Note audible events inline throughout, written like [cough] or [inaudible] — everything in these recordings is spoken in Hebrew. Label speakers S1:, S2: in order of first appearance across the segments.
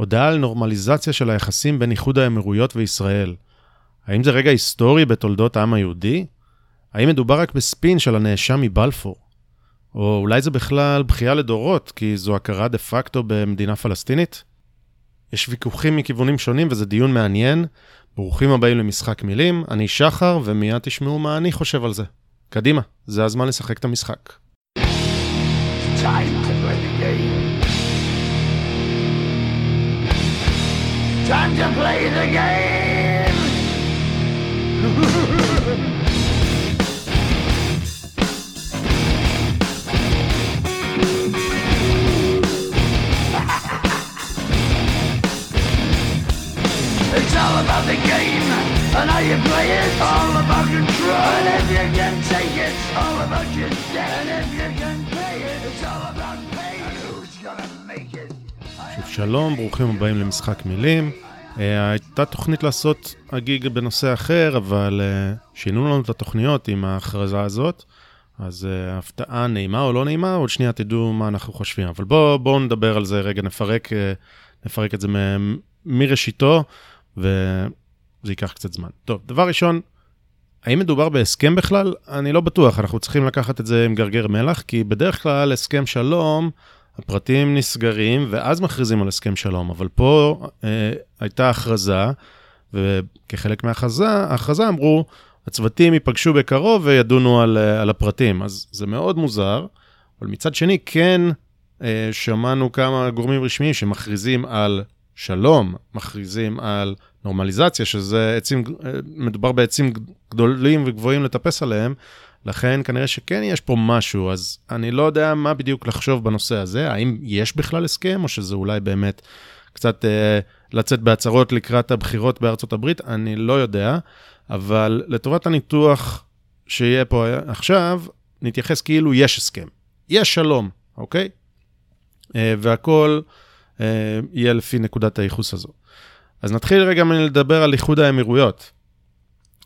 S1: הודעה על נורמליזציה של היחסים בין איחוד האמירויות וישראל. האם זה רגע היסטורי בתולדות העם היהודי? האם מדובר רק בספין של הנאשם מבלפור? או אולי זה בכלל בכייה לדורות, כי זו הכרה דה פקטו במדינה פלסטינית? יש ויכוחים מכיוונים שונים וזה דיון מעניין. ברוכים הבאים למשחק מילים, אני שחר, ומיד תשמעו מה אני חושב על זה. קדימה, זה הזמן לשחק את המשחק. Time Time to play the game. [laughs] It's all about the game and how you play it. All about control. And if you can take it, it's all about your debt. And if you can pay it, it's all about pain. And who's gonna make it? שלום, ברוכים הבאים למשחק מילים. Uh, הייתה תוכנית לעשות הגיג בנושא אחר, אבל uh, שינו לנו את התוכניות עם ההכרזה הזאת. אז uh, הפתעה נעימה או לא נעימה, עוד שנייה תדעו מה אנחנו חושבים. אבל בואו בוא נדבר על זה רגע, נפרק, נפרק את זה מ- מראשיתו. וזה ייקח קצת זמן. טוב, דבר ראשון, האם מדובר בהסכם בכלל? אני לא בטוח, אנחנו צריכים לקחת את זה עם גרגר מלח, כי בדרך כלל הסכם שלום, הפרטים נסגרים ואז מכריזים על הסכם שלום, אבל פה אה, הייתה הכרזה, וכחלק מההכרזה, ההכרזה אמרו, הצוותים ייפגשו בקרוב וידונו על, אה, על הפרטים. אז זה מאוד מוזר, אבל מצד שני, כן אה, שמענו כמה גורמים רשמיים שמכריזים על שלום, מכריזים על נורמליזציה, שזה עצים, מדובר בעצים גדולים וגבוהים לטפס עליהם, לכן כנראה שכן יש פה משהו, אז אני לא יודע מה בדיוק לחשוב בנושא הזה, האם יש בכלל הסכם, או שזה אולי באמת קצת אה, לצאת בהצהרות לקראת הבחירות בארצות הברית, אני לא יודע, אבל לטובת הניתוח שיהיה פה עכשיו, נתייחס כאילו יש הסכם. יש שלום, אוקיי? אה, והכל... אה, יהיה לפי נקודת הייחוס הזו. אז נתחיל רגע מלדבר על איחוד האמירויות.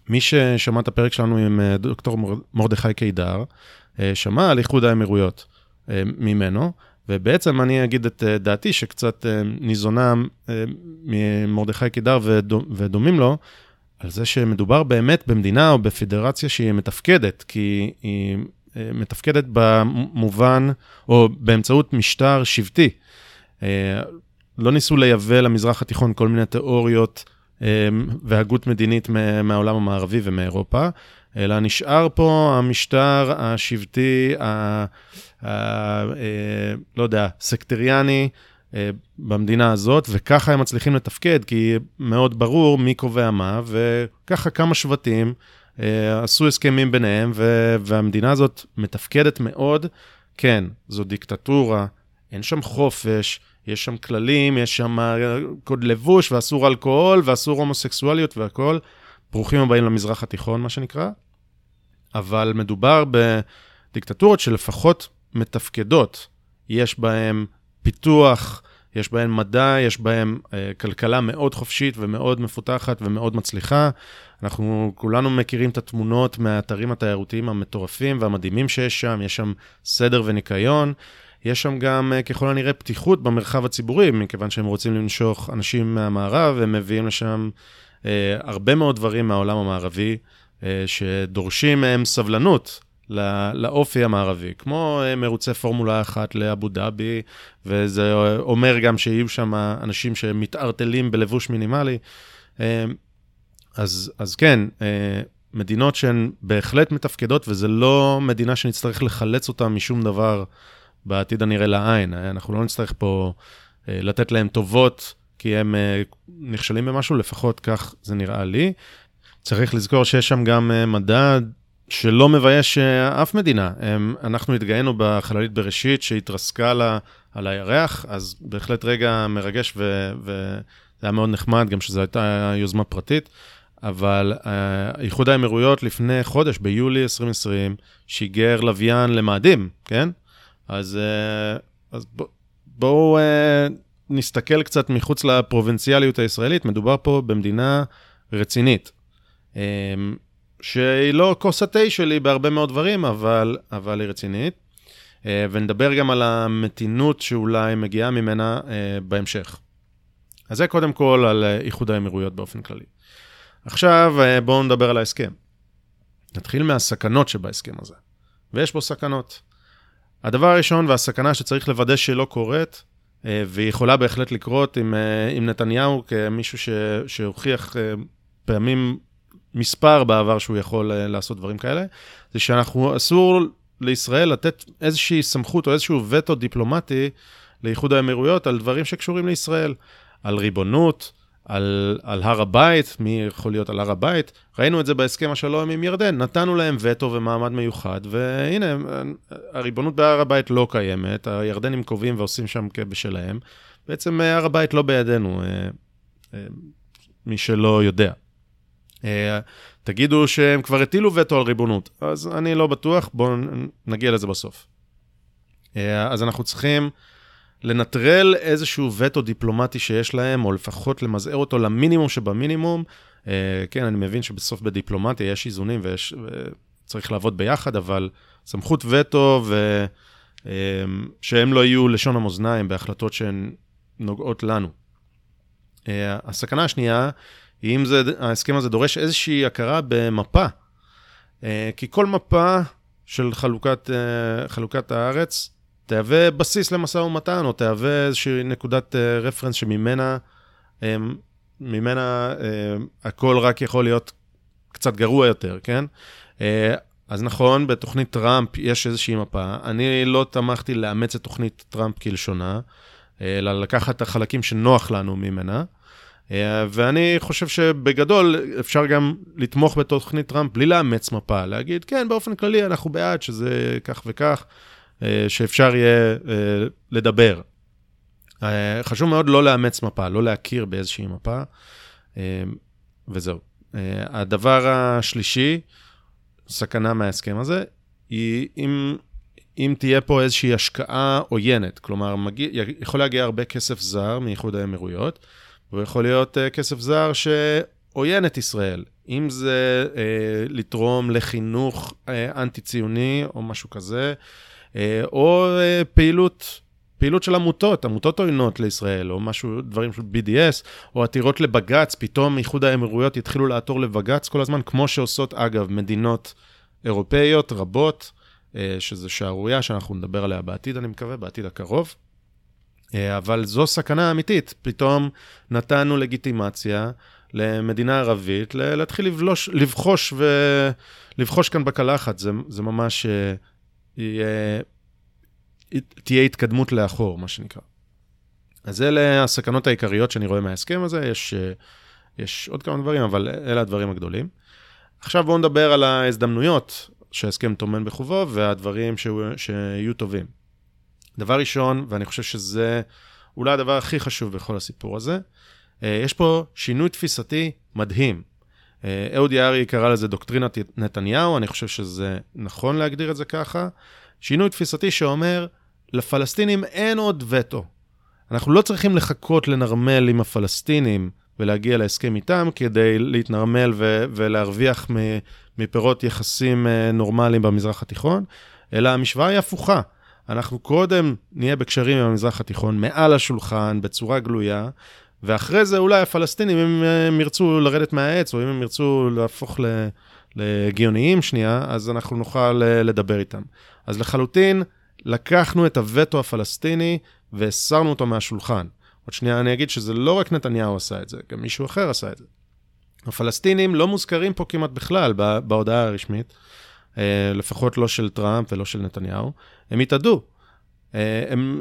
S1: מי ששמע את הפרק שלנו עם אה, דוקטור מרדכי קידר, אה, שמע על איחוד האמירויות ממנו, ובעצם אני אגיד את דעתי שקצת ניזונה ממרדכי קידר ודומים לו, על זה שמדובר באמת במדינה או בפדרציה שהיא מתפקדת, כי היא מתפקדת במובן, או באמצעות משטר שבטי. אה, לא ניסו לייבא למזרח התיכון כל מיני תיאוריות אה, והגות מדינית מהעולם המערבי ומאירופה, אלא נשאר פה המשטר השבטי, ה, ה, אה, לא יודע, סקטריאני במדינה הזאת, וככה הם מצליחים לתפקד, כי מאוד ברור מי קובע מה, וככה כמה שבטים עשו הסכמים ביניהם, והמדינה הזאת מתפקדת מאוד. כן, זו דיקטטורה, אין שם חופש, יש שם כללים, יש שם קוד לבוש, ואסור אלכוהול, ואסור הומוסקסואליות והכול. ברוכים הבאים למזרח התיכון, מה שנקרא. אבל מדובר בדיקטטורות שלפחות מתפקדות. יש בהן פיתוח, יש בהן מדע, יש בהן אה, כלכלה מאוד חופשית ומאוד מפותחת ומאוד מצליחה. אנחנו כולנו מכירים את התמונות מהאתרים התיירותיים המטורפים והמדהימים שיש שם, יש שם סדר וניקיון. יש שם גם אה, ככל הנראה פתיחות במרחב הציבורי, מכיוון שהם רוצים למשוך אנשים מהמערב, הם מביאים לשם אה, הרבה מאוד דברים מהעולם המערבי, אה, שדורשים מהם סבלנות לא, לאופי המערבי, כמו אה, מרוצי פורמולה אחת לאבו דאבי, וזה אומר גם שיהיו שם אנשים שמתערטלים בלבוש מינימלי. אה, אז, אז כן, אה, מדינות שהן בהחלט מתפקדות, וזה לא מדינה שנצטרך לחלץ אותה משום דבר. בעתיד הנראה לעין. אנחנו לא נצטרך פה אה, לתת להם טובות כי הם אה, נכשלים במשהו, לפחות כך זה נראה לי. צריך לזכור שיש שם גם אה, מדע שלא מבייש אף מדינה. אנחנו התגאינו בחללית בראשית שהתרסקה לה, על הירח, אז בהחלט רגע מרגש וזה היה מאוד נחמד, גם שזו הייתה יוזמה פרטית. אבל איחוד האמירויות לפני חודש, ביולי 2020, שיגר לוויין למאדים, כן? אז, אה, אז בואו בוא, אה, נסתכל קצת מחוץ לפרובינציאליות הישראלית, מדובר פה במדינה רצינית, אה, שהיא לא כוס התה שלי בהרבה מאוד דברים, אבל, אבל היא רצינית. ונדבר גם על המתינות שאולי מגיעה ממנה בהמשך. אז זה קודם כל על איחוד האמירויות באופן כללי. עכשיו בואו נדבר על ההסכם. נתחיל מהסכנות שבהסכם הזה, ויש בו סכנות. הדבר הראשון והסכנה שצריך לוודא שלא קורית, אה, והיא יכולה בהחלט לקרות עם, עם נתניהו כמישהו ש, שהוכיח פעמים מספר בעבר שהוא יכול לעשות דברים כאלה, זה שאנחנו, אסור לישראל לתת איזושהי סמכות או איזשהו וטו דיפלומטי לאיחוד האמירויות על דברים שקשורים לישראל, על ריבונות, על, על הר הבית, מי יכול להיות על הר הבית. ראינו את זה בהסכם השלום עם ירדן, נתנו להם וטו ומעמד מיוחד, והנה, הריבונות בהר הבית לא קיימת, הירדנים קובעים ועושים שם בשלהם. בעצם הר הבית לא בידינו, אה, אה, מי שלא יודע. אה, תגידו שהם כבר הטילו וטו על ריבונות, אז אני לא בטוח, בואו נגיע לזה בסוף. אז אנחנו צריכים לנטרל איזשהו וטו דיפלומטי שיש להם, או לפחות למזער אותו למינימום שבמינימום. Uh, כן, אני מבין שבסוף בדיפלומטיה יש איזונים ויש, וצריך לעבוד ביחד, אבל סמכות וטו, ו, uh, שהם לא יהיו לשון המאזניים בהחלטות שהן נוגעות לנו. Uh, הסכנה השנייה, היא אם זה, ההסכם הזה דורש איזושהי הכרה במפה. Uh, כי כל מפה של חלוקת, uh, חלוקת הארץ, תהווה בסיס למשא ומתן, או תהווה איזושהי נקודת רפרנס אה, שממנה אה, ממנה אה, הכל רק יכול להיות קצת גרוע יותר, כן? אז נכון, בתוכנית טראמפ יש איזושהי מפה. אני לא תמכתי לאמץ את תוכנית טראמפ כלשונה, אלא לקחת את החלקים שנוח לנו ממנה. ואני חושב שבגדול אפשר גם לתמוך בתוכנית טראמפ בלי לאמץ מפה, להגיד, כן, באופן כללי אנחנו בעד שזה כך וכך. אה, שאפשר יהיה אה, לדבר. אה, חשוב מאוד לא לאמץ מפה, לא להכיר באיזושהי מפה, וזהו. הדבר השלישי, סכנה מההסכם הזה, היא אם, אם תהיה פה איזושהי השקעה עוינת, כלומר, מגיע, יכול להגיע הרבה כסף זר מאיחוד האמירויות, ויכול להיות כסף זר שעוין את ישראל. אם זה אה, לתרום לחינוך אה, אנטי-ציוני או משהו כזה, אה, או אה, פעילות, פעילות של עמותות, עמותות עוינות לישראל, או משהו, דברים של BDS, או עתירות לבג"ץ, פתאום איחוד האמירויות יתחילו לעתור לבג"ץ כל הזמן, כמו שעושות, אגב, מדינות אירופאיות רבות, אה, שזו שערורייה שאנחנו נדבר עליה בעתיד, אני מקווה, בעתיד הקרוב. אבל זו סכנה אמיתית, פתאום נתנו לגיטימציה למדינה ערבית להתחיל לבלוש, לבחוש ולבחוש כאן בקלחת, זה, זה ממש יהיה, תהיה התקדמות לאחור, מה שנקרא. אז אלה הסכנות העיקריות שאני רואה מההסכם הזה, יש, יש עוד כמה דברים, אבל אלה הדברים הגדולים. עכשיו בואו נדבר על ההזדמנויות שההסכם טומן בחובו והדברים שהוא, שיהיו טובים. דבר ראשון, ואני חושב שזה אולי הדבר הכי חשוב בכל הסיפור הזה, אה, יש פה שינוי תפיסתי מדהים. אה, אהוד יערי קרא לזה דוקטרינת נתניהו, אני חושב שזה נכון להגדיר את זה ככה. שינוי תפיסתי שאומר, לפלסטינים אין עוד וטו. אנחנו לא צריכים לחכות לנרמל עם הפלסטינים ולהגיע להסכם איתם כדי להתנרמל ו- ולהרוויח מפירות יחסים אה, נורמליים במזרח התיכון, אלא המשוואה היא הפוכה. אנחנו קודם נהיה בקשרים עם המזרח התיכון, מעל השולחן, בצורה גלויה, ואחרי זה אולי הפלסטינים, אם הם ירצו לרדת מהעץ, או אם הם ירצו להפוך לגיוניים שנייה, אז אנחנו נוכל אה, לדבר איתם. אז לחלוטין, לקחנו את הווטו הפלסטיני והסרנו אותו מהשולחן. עוד שנייה אני אגיד שזה לא רק נתניהו עשה את זה, גם מישהו אחר עשה את זה. הפלסטינים לא מוזכרים פה כמעט בכלל בהודעה הרשמית, אה, לפחות לא של טראמפ ולא של נתניהו. הם התאדו. אה, הם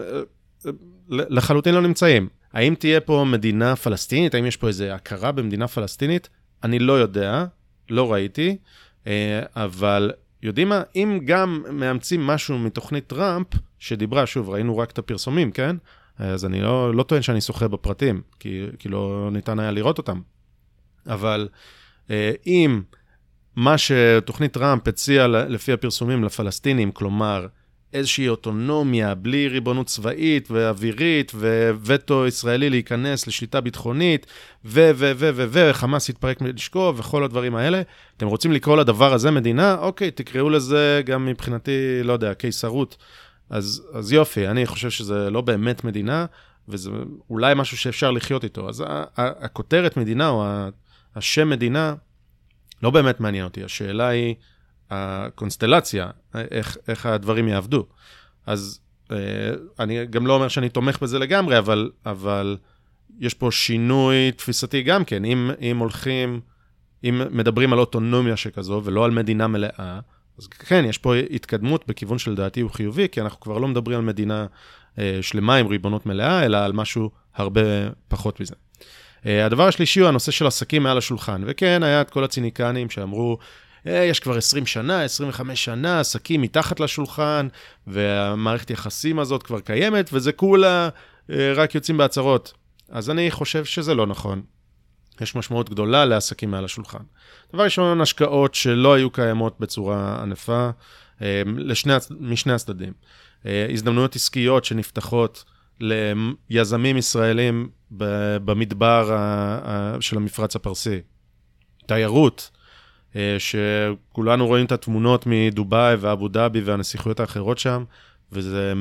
S1: לחלוטין לא נמצאים. האם תהיה פה מדינה פלסטינית? האם יש פה איזו הכרה במדינה פלסטינית? אני לא יודע, לא ראיתי, אה, אבל יודעים מה? אם גם מאמצים משהו מתוכנית טראמפ, שדיברה, שוב, ראינו רק את הפרסומים, כן? אז אני לא, לא טוען שאני שוחה בפרטים, כי, כי לא ניתן היה לראות אותם. אבל אה, אם מה שתוכנית טראמפ הציעה לפי הפרסומים לפלסטינים, כלומר, איזושהי אוטונומיה, בלי ריבונות צבאית ואווירית, ווטו ישראלי להיכנס לשליטה ביטחונית, ו, ו, ו, ו, ו, חמאס יתפרק מלשקו, וכל הדברים האלה. אתם רוצים לקרוא לדבר הזה מדינה? אוקיי, תקראו לזה גם מבחינתי, לא יודע, קיסרות. אז, אז יופי, אני חושב שזה לא באמת מדינה. וזה אולי משהו שאפשר לחיות איתו. אז הכותרת מדינה, או השם מדינה, לא באמת מעניין אותי. השאלה היא הקונסטלציה, איך, איך הדברים יעבדו. אז אה, אני גם לא אומר שאני תומך בזה לגמרי, אבל, אבל יש פה שינוי תפיסתי גם כן. אם, אם הולכים, אם מדברים על אוטונומיה שכזו ולא על מדינה מלאה, אז כן, יש פה התקדמות בכיוון שלדעתי הוא חיובי, כי אנחנו כבר לא מדברים על מדינה אה, שלמה עם ריבונות מלאה, אלא על משהו הרבה פחות מזה. אה, הדבר השלישי הוא הנושא של עסקים מעל השולחן. וכן, היה את כל הציניקנים שאמרו, יש כבר 20 שנה, 25 שנה, עסקים מתחת לשולחן, והמערכת יחסים הזאת כבר קיימת, וזה כולה אה, רק יוצאים בהצהרות. אז אני חושב שזה לא נכון. יש משמעות גדולה לעסקים מעל השולחן. דבר ראשון, השקעות שלא היו קיימות בצורה ענפה לשני, משני הצדדים. הזדמנויות עסקיות שנפתחות ליזמים ישראלים במדבר של המפרץ הפרסי. תיירות, אה, שכולנו רואים את התמונות מדובאי ואבו דאבי והנסיכויות האחרות שם, וזה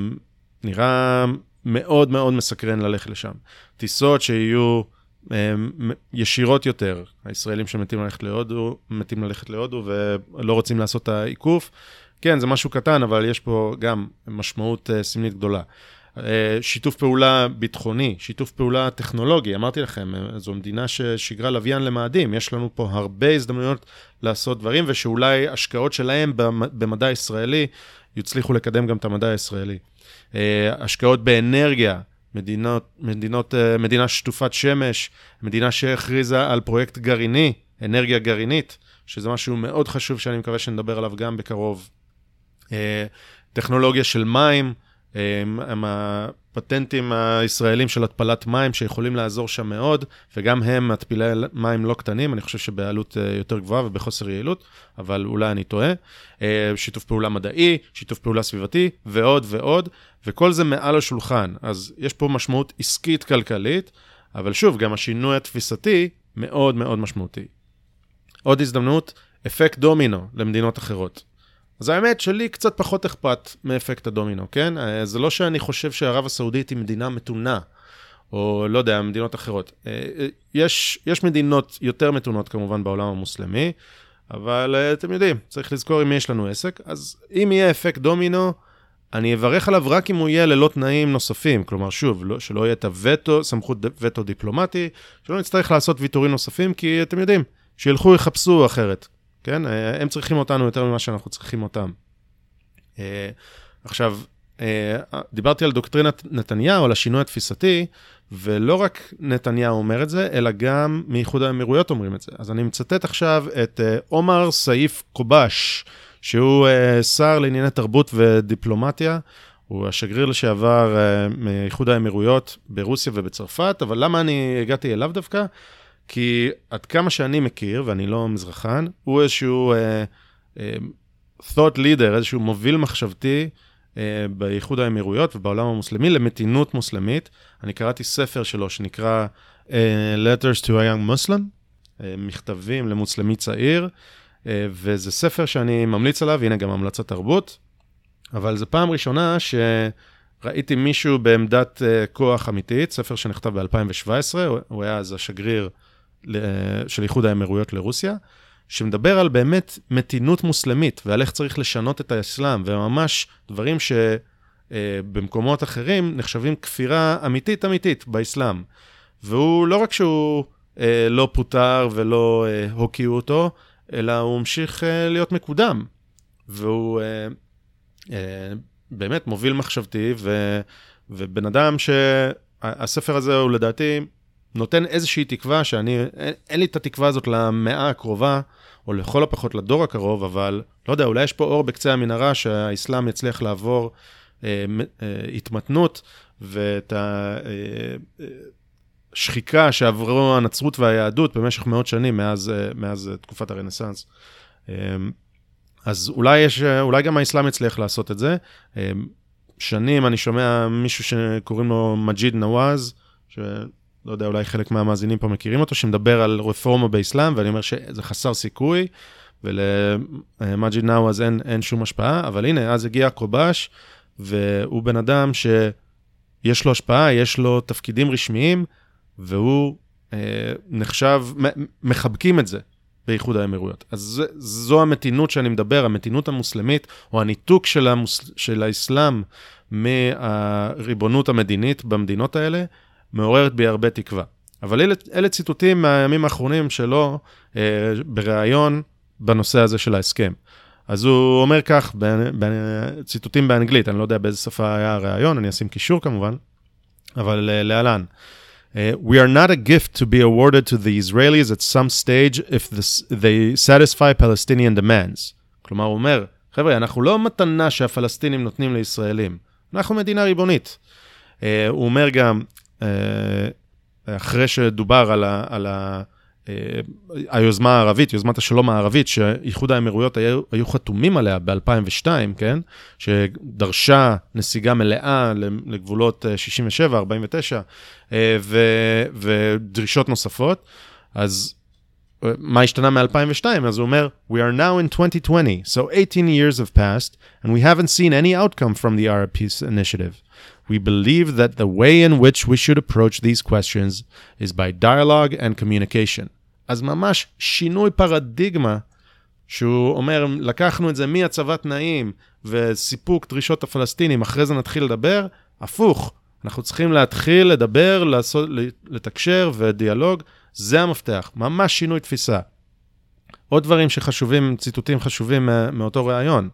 S1: נראה מאוד מאוד מסקרן ללכת לשם. טיסות שיהיו אה, ישירות יותר, הישראלים שמתים ללכת להודו, מתים ללכת להודו ולא רוצים לעשות את העיקוף. כן, זה משהו קטן, אבל יש פה גם משמעות אה, סמלית גדולה. אה, שיתוף פעולה ביטחוני, שיתוף פעולה טכנולוגי, אמרתי לכם, אה, זו מדינה ששיגרה לוויין למאדים, יש לנו פה הרבה הזדמנויות לעשות דברים, ושאולי השקעות שלהם במדע הישראלי יצליחו לקדם גם את המדע הישראלי. אה, השקעות באנרגיה, מדינות, מדינות, מדינה שטופת שמש, מדינה שהכריזה על פרויקט גרעיני, אנרגיה גרעינית, שזה משהו מאוד חשוב שאני מקווה שנדבר עליו גם בקרוב. טכנולוגיה של מים, הם, הפטנטים הישראלים של התפלת מים שיכולים לעזור שם מאוד, וגם הם מתפילי מים לא קטנים, אני חושב שבעלות אה, יותר גבוהה ובחוסר יעילות, אבל אולי אני טועה. אה, שיתוף פעולה מדעי, שיתוף פעולה סביבתי, ועוד ועוד, וכל זה מעל השולחן. אז יש פה משמעות עסקית-כלכלית, אבל שוב, גם השינוי התפיסתי מאוד מאוד משמעותי. עוד הזדמנות, אפקט דומינו למדינות אחרות. אז האמת שלי קצת פחות אכפת מאפקט הדומינו, כן? אה, זה לא שאני חושב שערב הסעודית היא מדינה מתונה, או לא יודע, מדינות אחרות. אה, אה, יש, יש מדינות יותר מתונות כמובן בעולם המוסלמי, אבל אתם יודעים, צריך לזכור עם מי יש לנו עסק. אז אם יהיה אפקט דומינו, אני אברך עליו רק אם הוא יהיה ללא תנאים נוספים. כלומר, שוב, לא, שלא יהיה את הווטו, סמכות וטו דיפלומטי, שלא נצטרך לעשות ויתורים נוספים, כי אתם יודעים, שילכו יחפשו אחרת. כן? אה, הם צריכים אותנו יותר ממה שאנחנו צריכים אותם. אה, עכשיו, אה, דיברתי על דוקטרינת נתניהו, על השינוי התפיסתי, ולא רק נתניהו אומר את זה, אלא גם מאיחוד האמירויות אומרים את זה. אז אני מצטט עכשיו את עומר סעיף קובש, שהוא שר לענייני תרבות ודיפלומטיה. הוא השגריר לשעבר מאיחוד האמירויות ברוסיה ובצרפת, אבל למה אני הגעתי אליו דווקא? כי עד כמה שאני מכיר, ואני לא מזרחן, הוא איזשהו uh, uh, thought leader, איזשהו מוביל מחשבתי uh, באיחוד האמירויות ובעולם המוסלמי למתינות מוסלמית. אני קראתי ספר שלו שנקרא uh, Letters to a Young Muslim, uh, מכתבים למוסלמי צעיר, uh, וזה ספר שאני ממליץ עליו, הנה גם המלצת תרבות, אבל זו פעם ראשונה ש... ראיתי מישהו בעמדת uh, כוח אמיתית, ספר שנכתב ב-2017, הוא היה אז השגריר של איחוד האמירויות לרוסיה, שמדבר על באמת מתינות מוסלמית ועל איך צריך לשנות את האסלאם, וממש דברים שבמקומות אחרים נחשבים כפירה אמיתית אמיתית באסלאם. והוא, לא רק שהוא אה, לא פוטר ולא אה, הוקיעו אותו, אלא הוא המשיך אה, להיות מקודם. והוא אה, אה, באמת מוביל מחשבתי, ו, ובן אדם שהספר הזה הוא לדעתי נותן איזושהי תקווה שאני, אין, אין לי את התקווה הזאת למאה הקרובה, או לכל הפחות לדור הקרוב, אבל לא יודע, אולי יש פה אור בקצה המנהרה שהאסלאם יצליח לעבור אה, אה, התמתנות, ואת השחיקה אה, שעברו הנצרות והיהדות במשך מאות שנים מאז, אה, מאז אה, תקופת הרנסאנס. אה, אז אולי, יש, אולי גם האסלאם יצליח לעשות את זה. אה, שנים אני שומע מישהו שקוראים לו מג'יד נוואז, ש... לא יודע, אולי חלק מהמאזינים פה מכירים אותו, שמדבר על רפורמה באסלאם, ואני אומר שזה חסר סיכוי, ולמג'יד נאווז אין, אין שום השפעה, אבל הנה, אז הגיע קובש, והוא בן אדם יש לו השפעה, יש לו תפקידים רשמיים, והוא אה, נחשב, מחבקים את זה באיחוד האמירויות. אז זה, זו המתינות שאני מדבר, המתינות המוסלמית, או הניתוק של, המוס, של האסלאם מהריבונות המדינית במדינות האלה, מעוררת בי הרבה תקווה. אבל אלה, אלה ציטוטים מהימים האחרונים שלו אה, בריאיון בנושא הזה של ההסכם. אז הוא אומר כך, בציטוטים באנגלית, אני לא יודע באיזה שפה היה הריאיון, אני אשים קישור כמובן, אבל uh, להלן. Uh, we are not a gift to be awarded to the Israelis at some stage if they satisfy Palestinian demands. כלומר, הוא אומר, חבר'ה, אנחנו לא מתנה שהפלסטינים נותנים לישראלים, אנחנו מדינה ריבונית. Uh, הוא אומר גם, אחרי שדובר על, ה, על ה, אה, היוזמה הערבית, יוזמת השלום הערבית, שאיחוד האמירויות היו, היו חתומים עליה ב-2002, כן? שדרשה נסיגה מלאה לגבולות 67, 49, אה, ו, ודרישות נוספות. אז אה, מה השתנה מ-2002? אז הוא אומר, We are now in 2020, so 18 years have passed, and we haven't seen any outcome from the Arab Peace Initiative. We believe that the way in which we should approach these questions is by dialogue and communication. אז ממש שינוי פרדיגמה, שהוא אומר, לקחנו את זה מהצבת תנאים וסיפוק דרישות הפלסטינים, אחרי זה נתחיל לדבר, הפוך, אנחנו צריכים להתחיל לדבר, לעשות, לתקשר ודיאלוג, זה המפתח, ממש שינוי תפיסה. עוד דברים שחשובים, ציטוטים חשובים מאותו ראיון.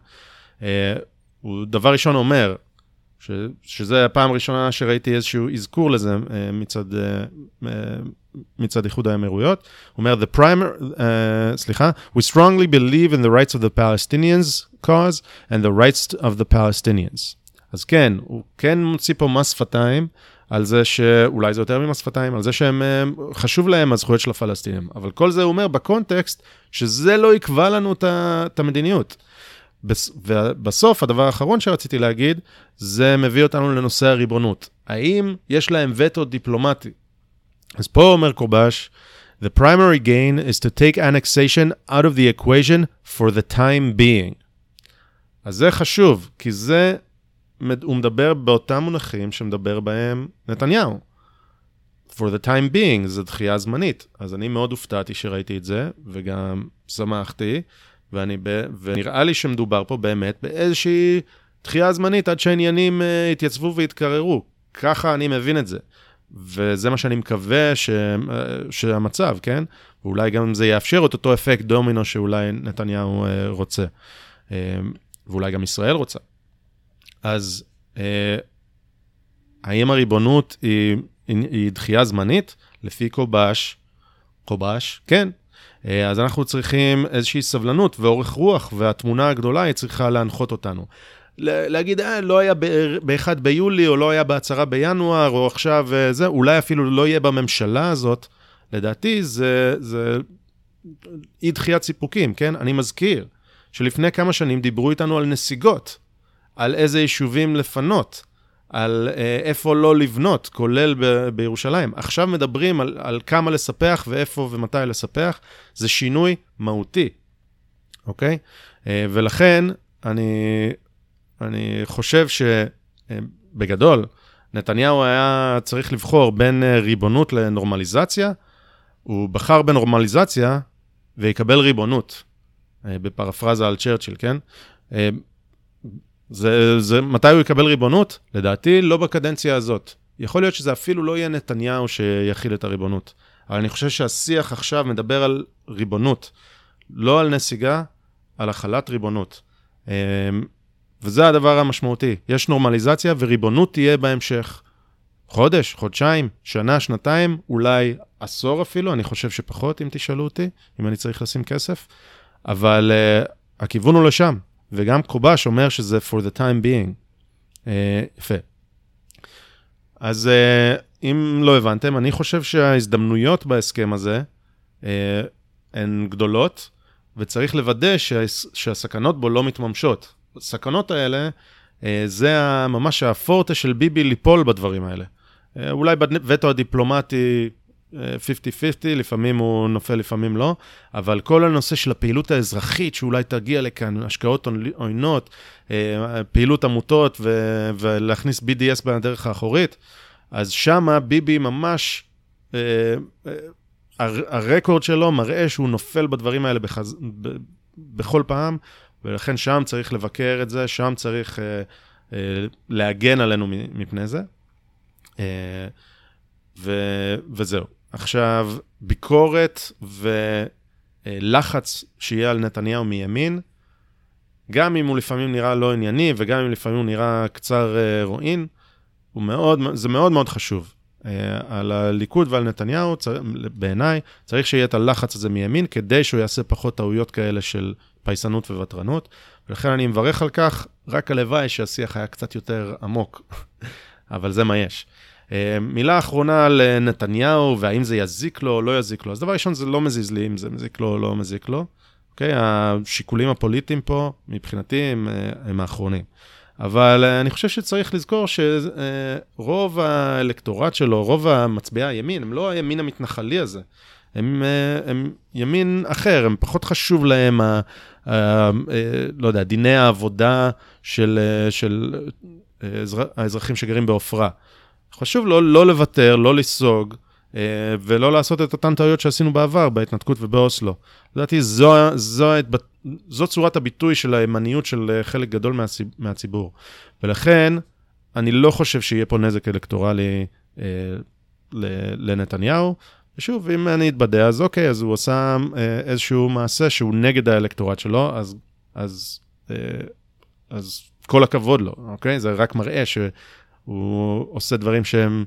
S1: אה, הוא דבר ראשון אומר, ש, שזה הפעם הראשונה שראיתי איזשהו אזכור לזה uh, מצד, uh, uh, מצד איחוד האמירויות. הוא אומר, the primer, uh, סליחה, we strongly believe in the rights of the Palestinians cause and the rights of the Palestinians. אז כן, הוא כן מוציא פה מס שפתיים על זה שאולי זה יותר ממס שפתיים, על זה שהם, חשוב להם הזכויות של הפלסטינים. אבל כל זה הוא אומר בקונטקסט שזה לא יקבע לנו את המדיניות. ובסוף, הדבר האחרון שרציתי להגיד, זה מביא אותנו לנושא הריבונות. האם יש להם וטו דיפלומטי? אז פה אומר קובש, The primary gain is to take annexation out of the equation for the time being. אז זה חשוב, כי זה, הוא מדבר באותם מונחים שמדבר בהם נתניהו. For the time being, זו דחייה זמנית. אז אני מאוד הופתעתי שראיתי את זה, וגם שמחתי. ואני ב... ונראה לי שמדובר פה באמת באיזושהי דחייה זמנית עד שהעניינים uh, יתייצבו ויתקררו. ככה אני מבין את זה. וזה מה שאני מקווה ש... uh, שהמצב, כן? ואולי גם זה יאפשר את אותו אפקט דומינו שאולי נתניהו uh, רוצה. ואולי גם ישראל רוצה. אז האם הריבונות היא, היא, היא דחייה זמנית? לפי קובש, קובש, כן, אה, אז אנחנו צריכים איזושהי סבלנות ואורך רוח, והתמונה הגדולה היא צריכה להנחות אותנו. להגיד, אה, לא היה ב-1 ביולי, או לא היה ב-10 בינואר, או עכשיו אה, זה, אולי אפילו לא יהיה בממשלה הזאת, לדעתי זה, זה אי דחיית סיפוקים, כן? אני מזכיר שלפני כמה שנים דיברו איתנו על נסיגות, על איזה יישובים לפנות. על אה, איפה לא לבנות, כולל ב- בירושלים. עכשיו מדברים על, על כמה לספח ואיפה ומתי לספח, זה שינוי מהותי, אוקיי? אה, ולכן אני, אני חושב שבגדול, אה, נתניהו היה צריך לבחור בין ריבונות לנורמליזציה, הוא בחר בנורמליזציה ויקבל ריבונות, בפרפרזה על צ'רצ'יל, כן? אה, זה, זה, מתי הוא יקבל ריבונות? לדעתי, לא בקדנציה הזאת. יכול להיות שזה אפילו לא יהיה נתניהו שיכיל את הריבונות. אבל אני חושב שהשיח עכשיו מדבר על ריבונות, לא על נסיגה, על החלת ריבונות. אמ, וזה הדבר המשמעותי. יש נורמליזציה וריבונות תהיה בהמשך. חודש, חודשיים, שנה, שנתיים, אולי עשור אפילו, אני חושב שפחות, אם תשאלו אותי, אם אני צריך לשים כסף, אבל uh, הכיוון הוא לשם. וגם קובש אומר שזה for the time being. Uh, יפה. אז uh, אם לא הבנתם, אני חושב שההזדמנויות בהסכם הזה uh, הן גדולות, וצריך לוודא שה, שהסכנות בו לא מתממשות. הסכנות האלה, uh, זה ממש הפורטה של ביבי ליפול בדברים האלה. אולי בווטו הדיפלומטי אה, 50-50, לפעמים הוא נופל, לפעמים לא, אבל כל הנושא של הפעילות האזרחית, שאולי תגיע לכאן, השקעות עוינות, אה, פעילות עמותות ו- ולהכניס BDS בדרך האחורית, אז שמה ביבי ממש, אה, אה, הר- הרקורד שלו מראה שהוא נופל בדברים האלה בחז... בכל פעם, ולכן שם צריך לבקר את זה, שם צריך להגן עלינו מפני זה. ו- וזהו. עכשיו, ביקורת ולחץ שיהיה על נתניהו מימין, גם אם הוא לפעמים נראה לא ענייני וגם אם לפעמים הוא נראה קצר אה, רועין, הוא מאוד, זה מאוד מאוד חשוב. אה, על הליכוד ועל נתניהו, צר, בעיניי, צריך שיהיה את הלחץ הזה מימין, כדי שהוא יעשה פחות טעויות כאלה של פייסנות וותרנות. ולכן אני מברך על כך, רק הלוואי שהשיח היה קצת יותר עמוק, [laughs] אבל זה מה יש. אה, מילה אחרונה על אה, נתניהו, והאם זה יזיק לו או לא יזיק לו. אז דבר ראשון, זה לא מזיז לי אם זה מזיק לו או לא מזיק לו. אוקיי? השיקולים הפוליטיים פה, מבחינתי, הם, אה, הם האחרונים. אבל אני חושב שצריך לזכור שרוב האלקטורט שלו, רוב המצביעי הימין, הם לא הימין המתנחלי הזה. הם, הם ימין אחר, הם פחות חשוב להם, ה, ה, ה, לא יודע, דיני העבודה של, של האזרחים שגרים בעופרה. חשוב לא, לא לוותר, לא לסוג, אה, ולא לעשות את אותן טעויות שעשינו בעבר, בהתנתקות ובאוסלו. לדעתי, זו, זו, זו, זו צורת הביטוי של הימניות של אה, חלק גדול מהציב, מהציבור. ולכן, אני לא חושב שיהיה פה נזק אלקטורלי אה, לנתניהו. ושוב, אם אני אתבדה, אז אוקיי, אז הוא עושה אה, איזשהו מעשה שהוא נגד האלקטורט שלו, אז, אז, אה, אז כל הכבוד לו, אוקיי? זה רק מראה ש... הוא עושה דברים שהם,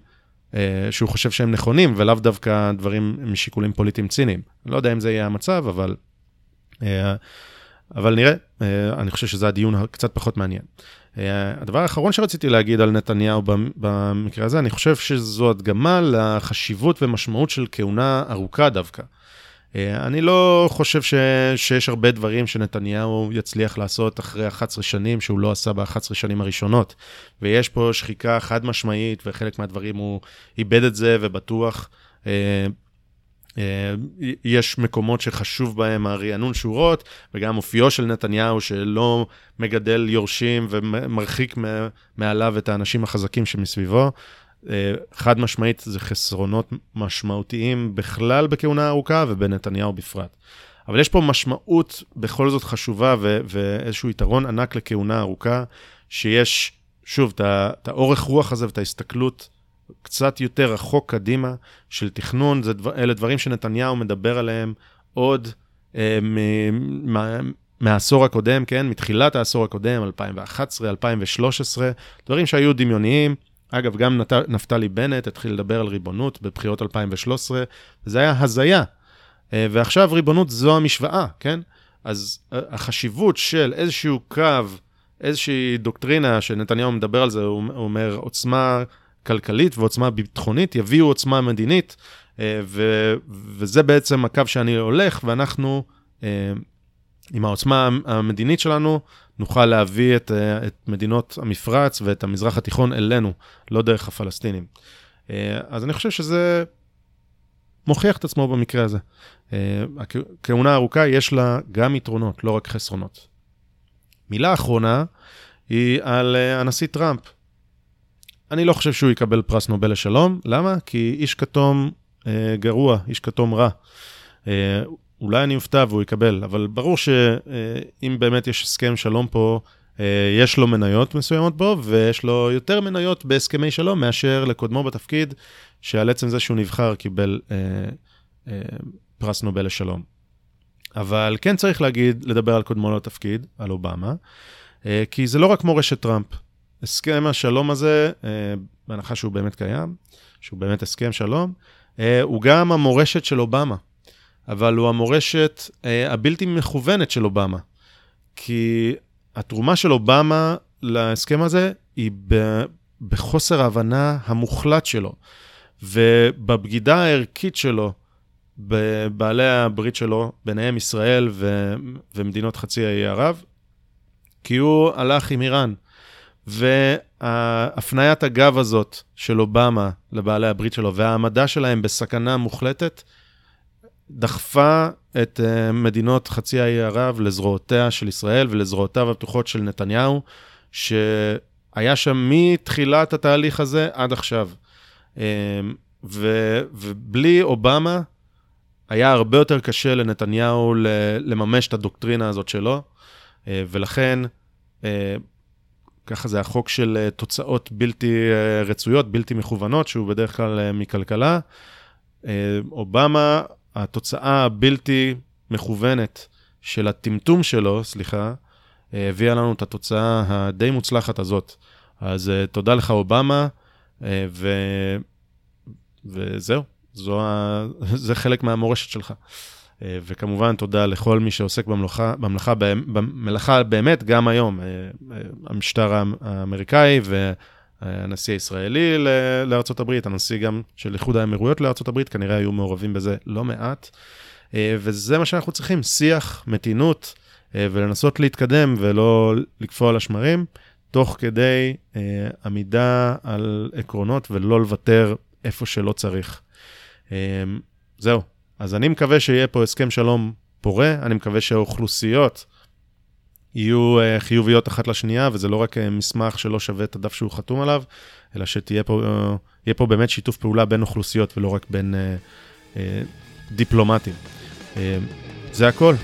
S1: אה, שהוא חושב שהם נכונים, ולאו דווקא דברים משיקולים פוליטיים ציניים. לא יודע אם זה יהיה המצב, אבל, אה, אבל נראה. אה, אני חושב שזה הדיון קצת פחות מעניין. הדבר האחרון שרציתי להגיד על נתניהו במקרה הזה, אני חושב שזו הדגמה לחשיבות ומשמעות של כהונה ארוכה דווקא. אה, אני לא חושב ש... שיש הרבה דברים שנתניהו יצליח לעשות אחרי 11 שנים שהוא לא עשה ב-11 שנים הראשונות. ויש פה שחיקה חד משמעית, וחלק מהדברים הוא איבד את זה, ובטוח אה, אה, יש מקומות שחשוב בהם הרענון שורות, וגם אופיו של נתניהו שלא מגדל יורשים ומרחיק מעליו את האנשים החזקים שמסביבו. אה, חד משמעית זה חסרונות משמעותיים בכלל בכהונה ארוכה ובנתניהו בפרט. אבל יש פה משמעות בכל זאת חשובה ו- ואיזשהו יתרון ענק לכהונה ארוכה, שיש, שוב, את האורך רוח הזה ואת ההסתכלות קצת יותר רחוק קדימה של תכנון, זה דבר, אלה דברים שנתניהו מדבר עליהם עוד אה, מ- מ- מהעשור הקודם, כן? מתחילת העשור הקודם, 2011, 2013, דברים שהיו דמיוניים. אגב, גם נת... נפתלי בנט התחיל לדבר על ריבונות בבחירות 2013, וזה היה הזיה. אה, ועכשיו ריבונות זו המשוואה, כן? אז אה, החשיבות של איזשהו קו, איזושהי דוקטרינה שנתניהו מדבר על זה, הוא אומר עוצמה כלכלית ועוצמה ביטחונית, יביאו עוצמה מדינית, אה, ו... וזה בעצם הקו שאני הולך, ואנחנו, עם העוצמה המדינית שלנו, נוכל להביא את, אה, את מדינות המפרץ ואת המזרח התיכון אלינו, לא דרך הפלסטינים. אה, אז אני חושב שזה מוכיח את עצמו במקרה הזה. אה, הכהונה הארוכה יש לה גם יתרונות, לא רק חסרונות. מילה אחרונה היא על הנשיא טראמפ. אני לא חושב שהוא יקבל פרס נובל לשלום, למה? כי איש כתום גרוע, איש כתום רע. אולי אני אופתע והוא יקבל, אבל ברור שאם באמת יש הסכם שלום פה, אה, יש לו מניות מסוימות בו, ויש לו יותר מניות בהסכמי שלום מאשר לקודמו בתפקיד, שעל עצם זה שהוא נבחר קיבל אה, אה, פרס נובל לשלום. אבל כן צריך להגיד, לדבר על קודמו לתפקיד, על אובמה, אה, כי זה לא רק מורשת טראמפ. הסכם השלום הזה, אה, בהנחה שהוא באמת קיים, שהוא באמת הסכם שלום, אה, הוא גם המורשת של אובמה. אבל הוא המורשת אה, הבלתי מכוונת של אובמה. כי התרומה של אובמה להסכם הזה היא ב, בחוסר ההבנה המוחלט שלו, ובבגידה הערכית שלו בבעלי הברית שלו, ביניהם ישראל ו, ומדינות חצי האי ערב, כי הוא הלך עם איראן. והפניית הגב הזאת של אובמה לבעלי הברית שלו והעמדה שלהם בסכנה מוחלטת, דחפה את uh, מדינות חצי האי ערב לזרועותיה של ישראל ולזרועותיו הפתוחות של נתניהו, שהיה שם מתחילת התהליך הזה עד עכשיו. Um, ו, ובלי אובמה, היה הרבה יותר קשה לנתניהו לממש את הדוקטרינה הזאת שלו, אה, ולכן, אה, ככה זה החוק של אה, תוצאות בלתי רצויות, בלתי מכוונות, שהוא בדרך כלל מכלכלה. אובמה, התוצאה הבלתי מכוונת של הטמטום שלו, סליחה, הביאה לנו את התוצאה הדי מוצלחת הזאת. אז תודה לך, אובמה, ו... וזהו. זו ה... [laughs] זה חלק מהמורשת שלך. אה, וכמובן, תודה לכל מי שעוסק במלאכה, במלאכה, במלאכה באמת, גם היום. אה, אה, המשטר האמריקאי והנשיא הישראלי לארה"ב, הנשיא גם של איחוד האמירויות לארה"ב, כנראה היו מעורבים בזה לא מעט. וזה מה שאנחנו צריכים, שיח, מתינות, ולנסות להתקדם ולא לקפוא על השמרים, תוך כדי עמידה על עקרונות ולא לוותר איפה שלא צריך. זהו. אז אני מקווה שיהיה פה הסכם שלום פורה, אני מקווה שהאוכלוסיות יהיו אה, חיוביות אחת לשנייה, וזה לא רק אה, מסמך שלא שווה את הדף שהוא חתום עליו, אלא שתהיה פה, uh, פה באמת שיתוף פעולה בין אוכלוסיות ולא רק בין דיפלומטים. זה הכל.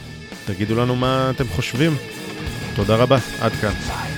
S1: תגידו לנו מה אתם חושבים. תודה רבה, עד כאן.